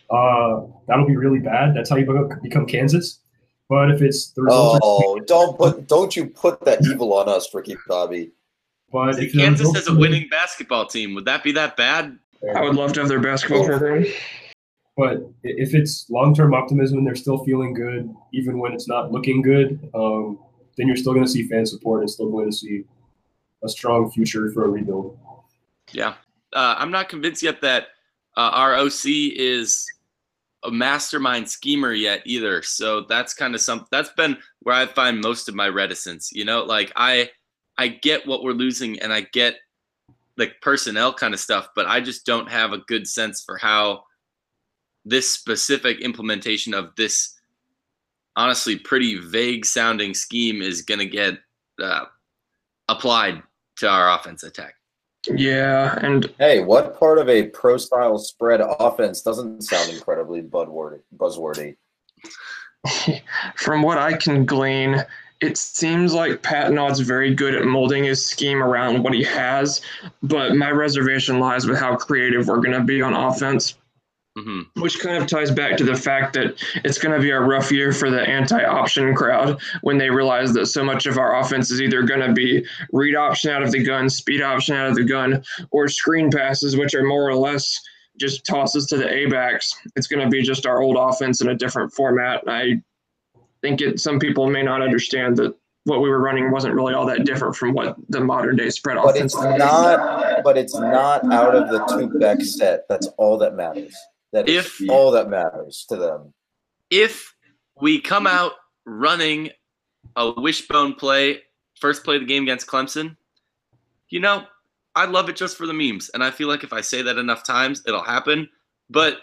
uh, that'll be really bad. That's how you become Kansas. But if it's the result, oh, don't put don't you put that evil on us, Ricky Bobby. But if Kansas has a winning basketball team, would that be that bad? I would love to have their basketball program. But if it's long-term optimism and they're still feeling good, even when it's not looking good, um, then you're still going to see fan support and still going to see a strong future for a rebuild. Yeah, uh, I'm not convinced yet that uh, our OC is a mastermind schemer yet either. So that's kind of some that's been where I find most of my reticence. You know, like I I get what we're losing and I get like personnel kind of stuff, but I just don't have a good sense for how this specific implementation of this honestly pretty vague sounding scheme is going to get uh, applied to our offense attack. Yeah, and hey, what part of a pro style spread offense doesn't sound incredibly buzzwordy? Buzzwordy. *laughs* From what I can glean, it seems like Patenaude's very good at molding his scheme around what he has, but my reservation lies with how creative we're going to be on offense. Mm-hmm. Which kind of ties back to the fact that it's going to be a rough year for the anti option crowd when they realize that so much of our offense is either going to be read option out of the gun, speed option out of the gun, or screen passes, which are more or less just tosses to the A backs. It's going to be just our old offense in a different format. I think it, some people may not understand that what we were running wasn't really all that different from what the modern day spread but offense. But it's not. But it's not out of the two back set. That's all that matters. That if all that matters to them. If we come out running a wishbone play, first play of the game against Clemson, you know, I love it just for the memes, and I feel like if I say that enough times, it'll happen. But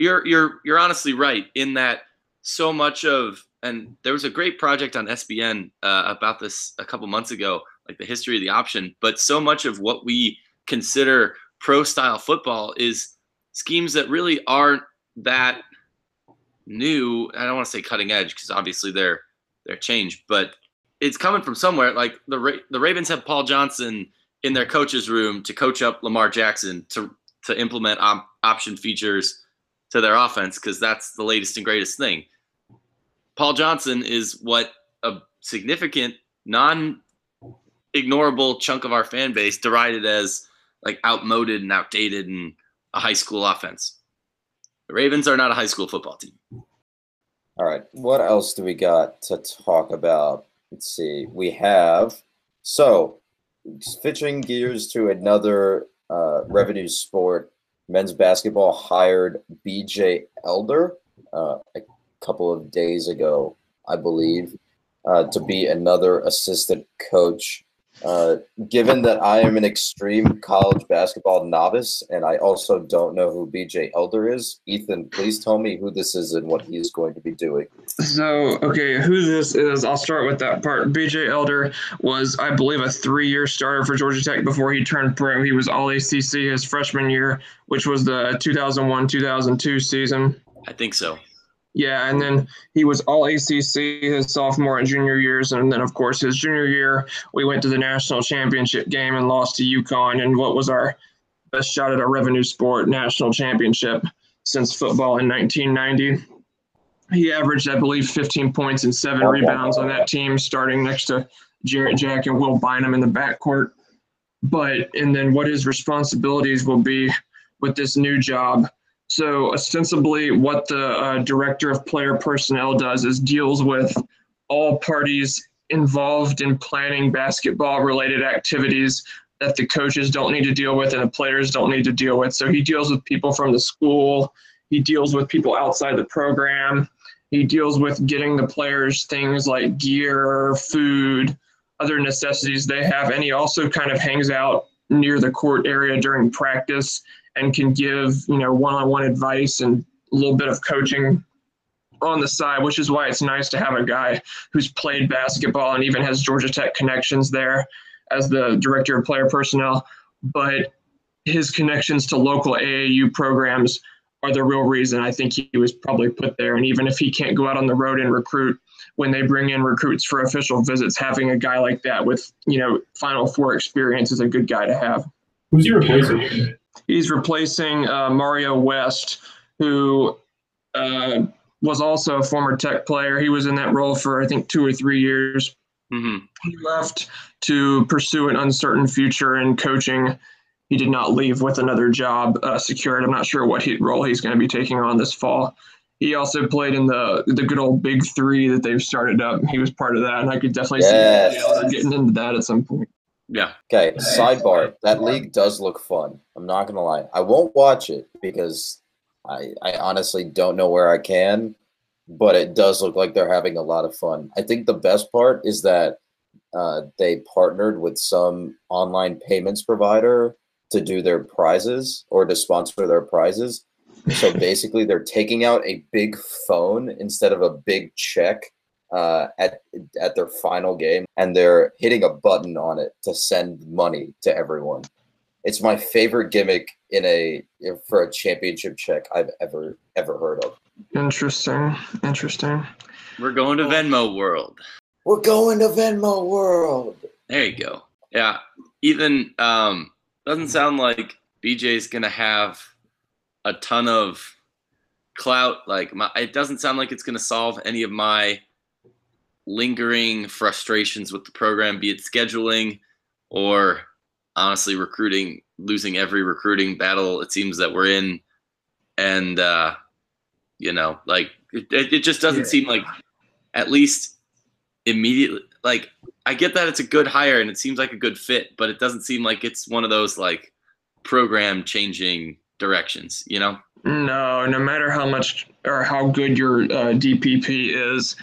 you're you're you're honestly right in that so much of and there was a great project on SBN uh, about this a couple months ago, like the history of the option. But so much of what we consider pro style football is schemes that really aren't that new. I don't want to say cutting edge because obviously they're they're changed, but it's coming from somewhere. Like the Ra- the Ravens have Paul Johnson in their coach's room to coach up Lamar Jackson to to implement op- option features to their offense because that's the latest and greatest thing. Paul Johnson is what a significant non ignorable chunk of our fan base derided as like outmoded and outdated and a high school offense. The Ravens are not a high school football team. All right. What else do we got to talk about? Let's see. We have so switching gears to another uh, revenue sport. Men's basketball hired BJ Elder uh, a couple of days ago, I believe, uh, to be another assistant coach Uh, given that I am an extreme college basketball novice and I also don't know who BJ Elder is, Ethan, please tell me who this is and what he is going to be doing. So, okay, who this is, I'll start with that part. BJ Elder was, I believe, a three year starter for Georgia Tech before he turned pro. He was all ACC his freshman year, which was the 2001 2002 season. I think so. Yeah, and then he was all ACC his sophomore and junior years, and then of course his junior year we went to the national championship game and lost to UConn, and what was our best shot at a revenue sport national championship since football in 1990. He averaged, I believe, 15 points and seven rebounds on that team, starting next to Jarrett Jack and Will Bynum in the backcourt. But and then what his responsibilities will be with this new job so ostensibly, what the uh, director of player personnel does is deals with all parties involved in planning basketball-related activities that the coaches don't need to deal with and the players don't need to deal with. So he deals with people from the school. He deals with people outside the program. He deals with getting the players things like gear, food, other necessities they have. And he also kind of hangs out near the court area during practice and can give you know one-on-one advice and a little bit of coaching on the side, which is why it's nice to have a guy who's played basketball and even has Georgia Tech connections there as the director of player personnel. But his connections to local AAU programs are the real reason I think he was probably put there. And even if he can't go out on the road and recruit, when they bring in recruits for official visits, having a guy like that with you know Final Four experience is a good guy to have. Who's your replacement? He's replacing uh, Mario West, who uh, was also a former Tech player. He was in that role for I think two or three years. Mm-hmm. He left to pursue an uncertain future in coaching. He did not leave with another job uh, secured. I'm not sure what he, role he's going to be taking on this fall. He also played in the the good old Big Three that they've started up. He was part of that, and I could definitely Yes. see getting into that at some point. Yeah. Okay, sidebar. That league does look fun. I'm not gonna lie. I won't watch it because I I honestly don't know where I can, but it does look like they're having a lot of fun. I think the best part is that uh, they partnered with some online payments provider to do their prizes or to sponsor their prizes. So basically, they're taking out a big phone instead of a big check uh, at at their final game, and they're hitting a button on it to send money to everyone. It's my favorite gimmick in a for a championship check I've ever ever heard of. Interesting. Interesting. We're going to Venmo World. We're going to Venmo World. There you go. Yeah. Ethan, um, doesn't sound like BJ's gonna have a ton of clout. Like my, it doesn't sound like it's gonna solve any of my lingering frustrations with the program, be it scheduling or honestly recruiting, losing every recruiting battle it seems that we're in. And uh, you know, like it, it just doesn't Yeah. seem like at least immediately like I get that it's a good hire and it seems like a good fit, but it doesn't seem like it's one of those like program changing directions, you know? No, no matter how much or how good your uh, DPP is,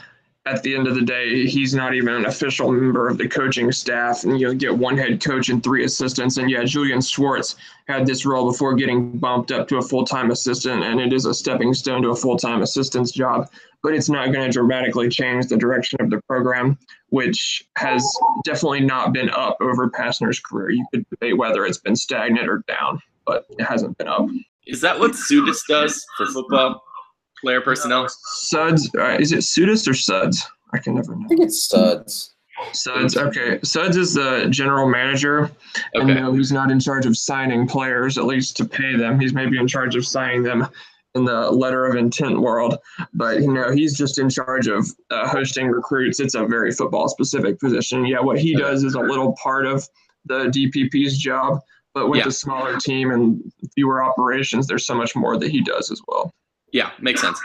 at the end of the day, he's not even an official member of the coaching staff. And you'll get one head coach and three assistants. And yeah, Julian Swartz had this role before getting bumped up to a full time assistant, and it is a stepping stone to a full time assistant's job. But it's not going to dramatically change the direction of the program, which has definitely not been up over Pastner's career. You could debate whether it's been stagnant or down, but it hasn't been up. Is that what Sudis does for football player personnel? Suds, uh, is it Sudis or Suds? I can never I know. think it's studs. Suds, okay. Suds is the general manager, and Okay. no, he's not in charge of signing players, at least to pay them. He's maybe in charge of signing them in the letter of intent world, but you know, he's just in charge of uh, hosting recruits. It's a very football specific position. Yeah, what he does is a little part of the DPP's job, but with Yeah. a smaller team and fewer operations, there's so much more that he does as well. Yeah, makes sense.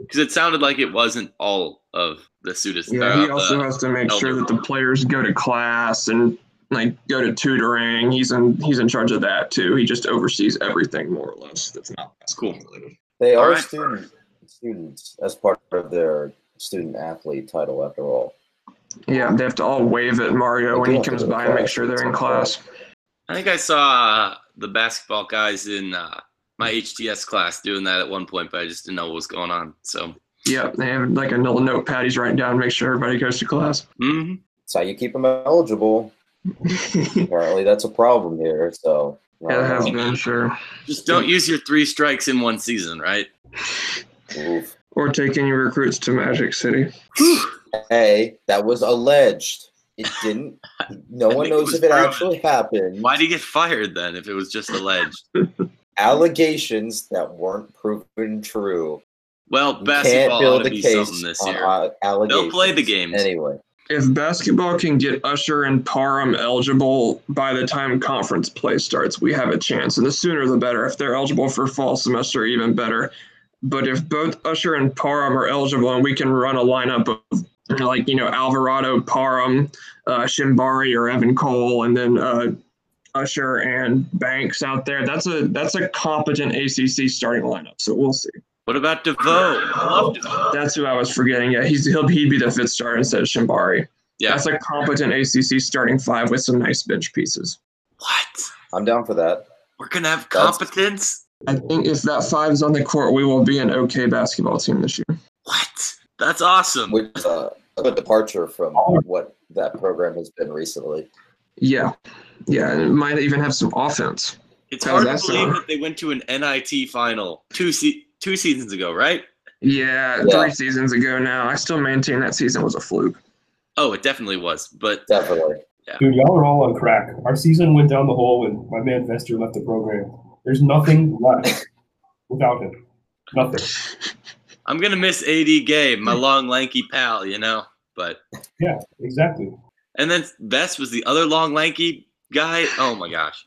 Because it sounded like it wasn't all of the Sudis. Yeah, he also has to make sure that the players go to class and like go to tutoring. He's in he's in charge of that too. He just oversees everything more or less. That's not That's cool. related. They All are right. student students as part of their student athlete title after all. Yeah, they have to all wave at Mario They when he comes by and make sure they're in class. I think I saw uh, the basketball guys in uh, my HTS class doing that at one point, but I just didn't know what was going on. So, Yeah, they have like a little notepad he's writing down, to make sure everybody goes to class. mhm. That's how you keep them eligible. *laughs* Apparently, that's a problem here. So, Yeah, don't has been sure. just don't use your three strikes in one season, right? Oof. Or take any recruits to Magic City. *sighs* Hey, that was alleged. It didn't. *laughs* No one think it knows if it proven. actually happened. Why did he get fired then if it was just alleged? *laughs* Allegations that weren't proven true. Well, You can't basketball ought build to a be case something this on year. allegations. They'll play the games. anyway. If basketball can get Usher and Parham eligible by the time conference play starts, we have a chance. And the sooner the better. If they're eligible for fall semester, even better. But if both Usher and Parham are eligible and we can run a lineup of like, you know, Alvarado, Parham, uh, Shembari, or Evan Cole, and then uh, Usher and Banks out there, that's a that's a competent ACC starting lineup. So we'll see. What about DeVoe? I love DeVoe. That's who I was forgetting. Yeah, he's he'll he'd be the fifth starter instead of Shembari. Yeah. That's a competent ACC starting five with some nice bench pieces. What? I'm down for that. We're gonna have That's- competence? I think if that five is on the court, we will be an okay basketball team this year. What? That's awesome. Which is uh, a departure from what that program has been recently. Yeah, yeah, and it might even have some offense. It's hard to believe a- that they went to an NIT final two se- two seasons ago, right? Yeah, Yeah. three seasons ago now. I still maintain that season was a fluke. Oh, it definitely was. But Definitely. Dude, y'all are all on crack. Our season went down the hole when my man Vester left the program. There's nothing left without him. Nothing. *laughs* I'm gonna miss AD Gabe, my long lanky pal, you know. But Yeah, exactly. and then Vest was the other long lanky guy. Oh my gosh.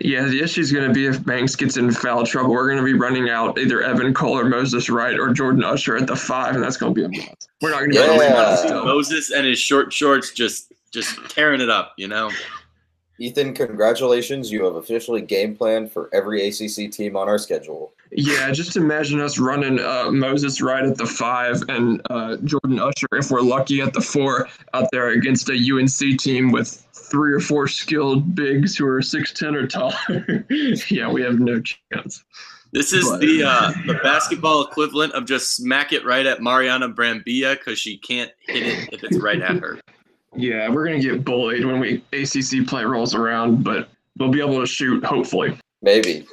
Yeah, the issue is going to be if Banks gets in foul trouble, we're going to be running out either Evan Cole or Moses Wright or Jordan Usher at the five, and that's going to be a mess. We're not going to be able to Yeah. See. Moses and his short shorts just just tearing it up, you know. Ethan, congratulations. You have officially game planned for every ACC team on our schedule. Yeah, just imagine us running uh, Moses Wright at the five and uh, Jordan Usher, if we're lucky, at the four out there against a UNC team with three or four skilled bigs who are 6'10 or taller. *laughs* yeah, we have no chance. This is But- the uh, the basketball equivalent of just smack it right at Mariana Brambilla because she can't hit it if it's right at her. Yeah, we're going to get bullied when we ACC play rolls around, but we'll be able to shoot, hopefully. Maybe.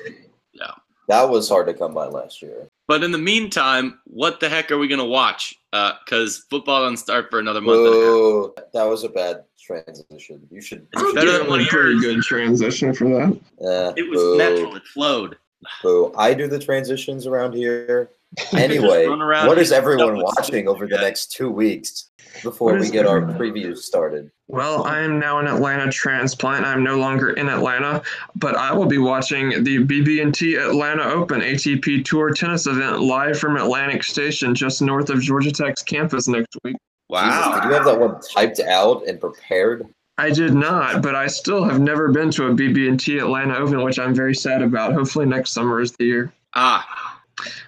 Yeah. That was hard to come by last year. But in the meantime, what the heck are we gonna watch? Because football doesn't start for another month. And a half. That was a bad transition. You should. It's you should better than one a of pretty good transition for that. Eh, It was boo, natural. It flowed. Boo. I do the transitions around here. *laughs* Anyway, run around what and is everyone watching over the next two weeks before we get our everyone- previews started? Well, I am now an Atlanta transplant. I'm no longer in Atlanta, but I will be watching the BB&T Atlanta Open ATP Tour tennis event live from Atlantic Station, just north of Georgia Tech's campus next week. Jesus, Wow. did you have that one typed out and prepared? I did not, but I still have never been to a BB&T Atlanta Open, which I'm very sad about. Hopefully next summer is the year. Ah,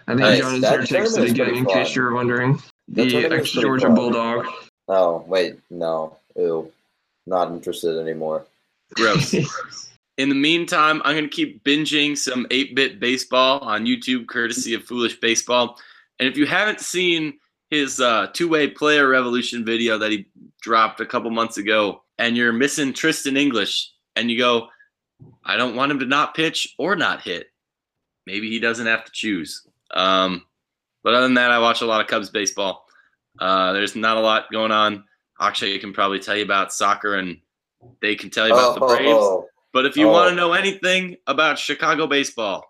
I think Nice. John Isner takes it again, in case you're wondering. That The ex-Georgia fun. Bulldog. Oh, wait, no. Ew. Not interested anymore. gross. *laughs* In the meantime, I'm going to keep binging some 8 bit baseball on YouTube, courtesy of Foolish Baseball. And if you haven't seen his uh, two way player revolution video that he dropped a couple months ago, and you're missing Tristin English, and you go, I don't want him to not pitch or not hit, maybe he doesn't have to choose. Um, but other than that, I watch a lot of Cubs baseball. Uh, there's not a lot going on. Akshay can probably tell you about soccer, and they can tell you about the Braves. Oh, But if you Oh. want to know anything about Chicago baseball,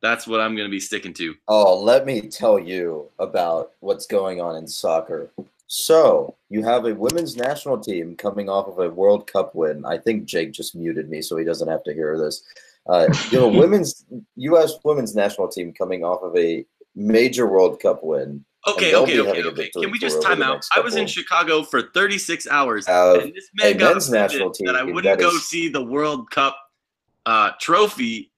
that's what I'm going to be sticking to. oh, let me tell you about what's going on in soccer. So, you have a women's national team coming off of a World Cup win. I think Jake just muted me so he doesn't have to hear this. Uh, *laughs* you know, women's U.S. women's national team coming off of a major World Cup win. Okay, okay, okay, okay. Can we just time out? I was in. Chicago for 36 hours, and this man got men's national team that I wouldn't go is- see the World Cup uh, trophy.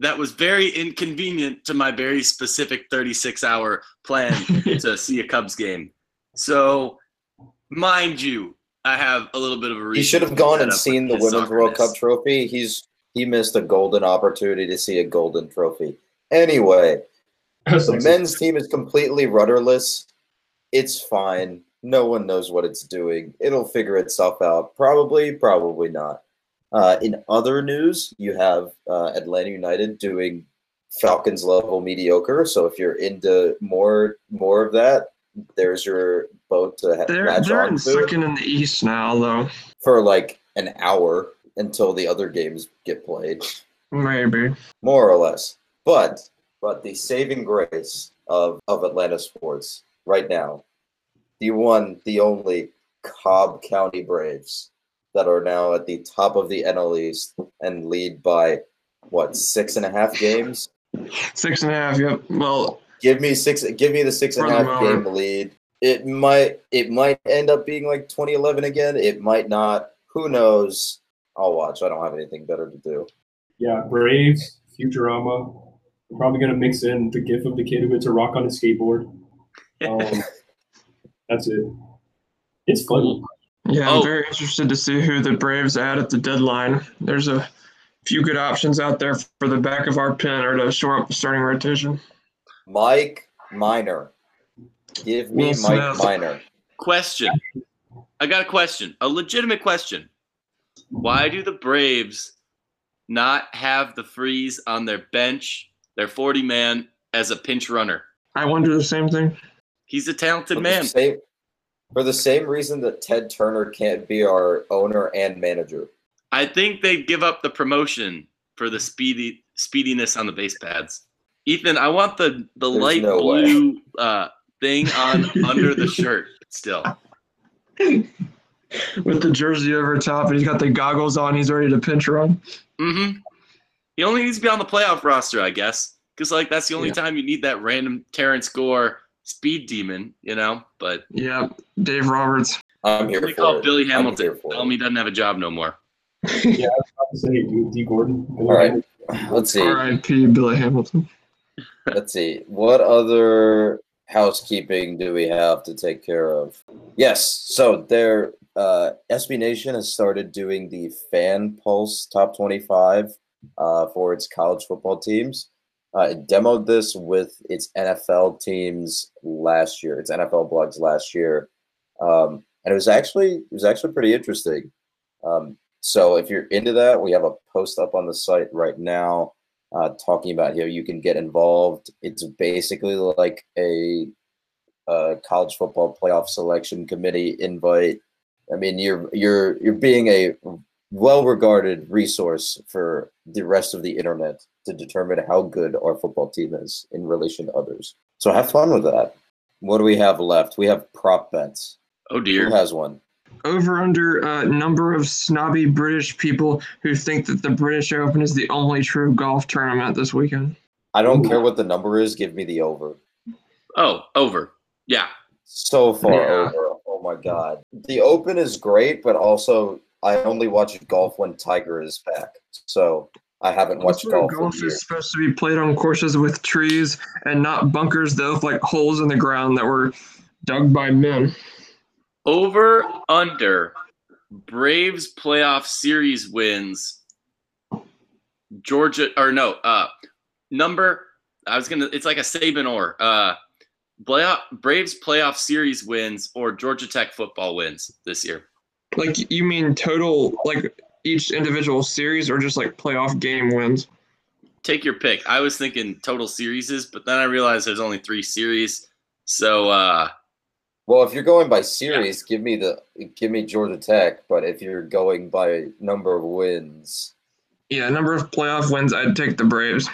That was very inconvenient to my very specific 36 hour plan *laughs* to see a Cubs game. So mind you, I have a little bit of a He should have gone and seen the Women's World. Cup trophy. He's he missed a golden opportunity to see a golden trophy. Anyway, *laughs* the men's team is completely rudderless. It's fine. No one knows what it's doing. It'll figure itself out. Probably, probably not. Uh, in other news, you have uh, Atlanta United doing Falcons level mediocre. So if you're into more more of that, there's your boat to ha- They're latch they're on in second in the East now, though. for like an hour until the other games get played Maybe. more or less. But but the saving grace of of Atlanta sports right now, the one, the only Cobb County Braves that are now at the top of the NL East and lead by what six and a half games. Six and a half. Yep. Well, Give me six. Give me the six and a half game lead. It might. It might end up being like 2011 again. It might not. Who knows? I'll watch. I don't have anything better to do. Yeah, Braves, Futurama. I'm probably gonna mix in the gif of the kid who hits a rock on his skateboard. Um, *laughs* that's it. It's fun. yeah, Oh. I'm very interested to see who the Braves add at the deadline. There's a few good options out there for the back of our pen or to shore up the starting rotation. Mike Minor. Give me Will Mike Smith. Minor. Question. I got a question. A legitimate question. Why do the Braves not have the freeze on their bench, their 40 man, as a pinch runner? I wonder the same thing. He's a talented For man. the, same, for the same reason that Ted Turner can't be our owner and manager. I think they'd give up the promotion for the speedy speediness on the base pads. Ethan, I want the the There's light no blue uh, thing on under the *laughs* shirt still. *laughs* With the jersey over top, and he's got the goggles on. He's ready to pinch run. Mm-hmm. He only needs to be on the playoff roster, I guess, because like that's the only Yeah. time you need that random Terrence Gore speed demon, you know. But Yeah, Dave Roberts. I'm here we for call it. Billy Hamilton. Tell him he doesn't have a job no more. *laughs* Yeah, I was about to say D, Dee Gordon. All right. Let's see. R.I.P. Billy Hamilton. *laughs* Let's see. What other housekeeping do we have to take care of? Yes. So there, uh, SB Nation has started doing the Fan Pulse Top 25 uh, for its college football teams. Uh, it demoed this with its NFL teams last year, its NFL blogs last year, um, and it was actually it was actually pretty interesting. Um, so if you're into that, we have a post up on the site right now uh, talking about how you can get involved. It's basically like a, uh college football playoff selection committee invite. I mean, you're you're you're being a well-regarded resource for the rest of the internet to determine how good our football team is in relation to others. So have fun with that. What do we have left? We have prop bets. Oh dear. Who has one? Over under uh, number of snobby British people who think that the British Open is the only true golf tournament this weekend. I don't Ooh. care what the number is. Give me the over. Oh, over. Yeah. So far Yeah. over. Oh my god. The Open is great, but also I only watch golf when Tiger is back. So I haven't watched Also, golf. in golf years. is supposed to be played on courses with trees and not bunkers that look like holes in the ground that were dug by men. Over under Braves playoff series wins. Georgia or no, uh number I was gonna it's like a Saban or uh playoff Braves playoff series wins or Georgia Tech football wins this year. Like you mean total, like each individual series, or just like playoff game wins? Take your pick. I was thinking total series, but then I realized there's only three series. So uh Well, if you're going by series, give me the give me Georgia Tech. But if you're going by number of wins, Yeah, number of playoff wins, I'd take the Braves.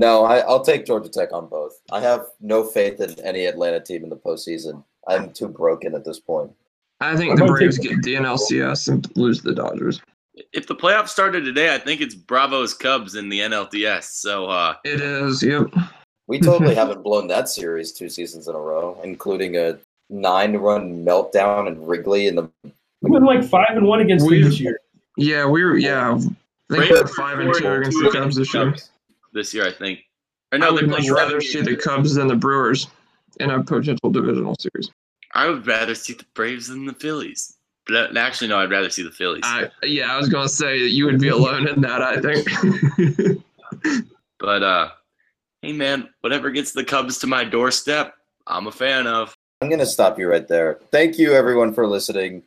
No, I, I'll take Georgia Tech on both. I have no faith in any Atlanta team in the postseason. I'm too broken at this point. I think the Braves take- get the NLCS and lose the Dodgers. if the playoffs started today, I think it's Bravos Cubs in the NLDS. So uh It is, yep. We totally *laughs* haven't blown that series two seasons in a row, including a nine-run meltdown in Wrigley in the We went like five and one against We- this year. Yeah, we were, yeah. I think Braves we're five and two against the Cubs this year. Cubs this year, I think. Or I no, would they're playing much rather seven see the Cubs than the Brewers in a potential divisional series. I would rather see the Braves than the Phillies. But actually, no, I'd rather see the Phillies. I, yeah, I was gonna say you would be alone in that. I think. *laughs* but uh, hey man, whatever gets the Cubs to my doorstep, I'm a fan of. I'm going to stop you right there. Thank you, everyone, for listening.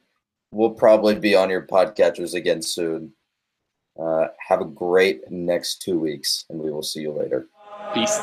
We'll probably be on your podcatchers again soon. Uh, have a great next two weeks, and we will see you later. Peace.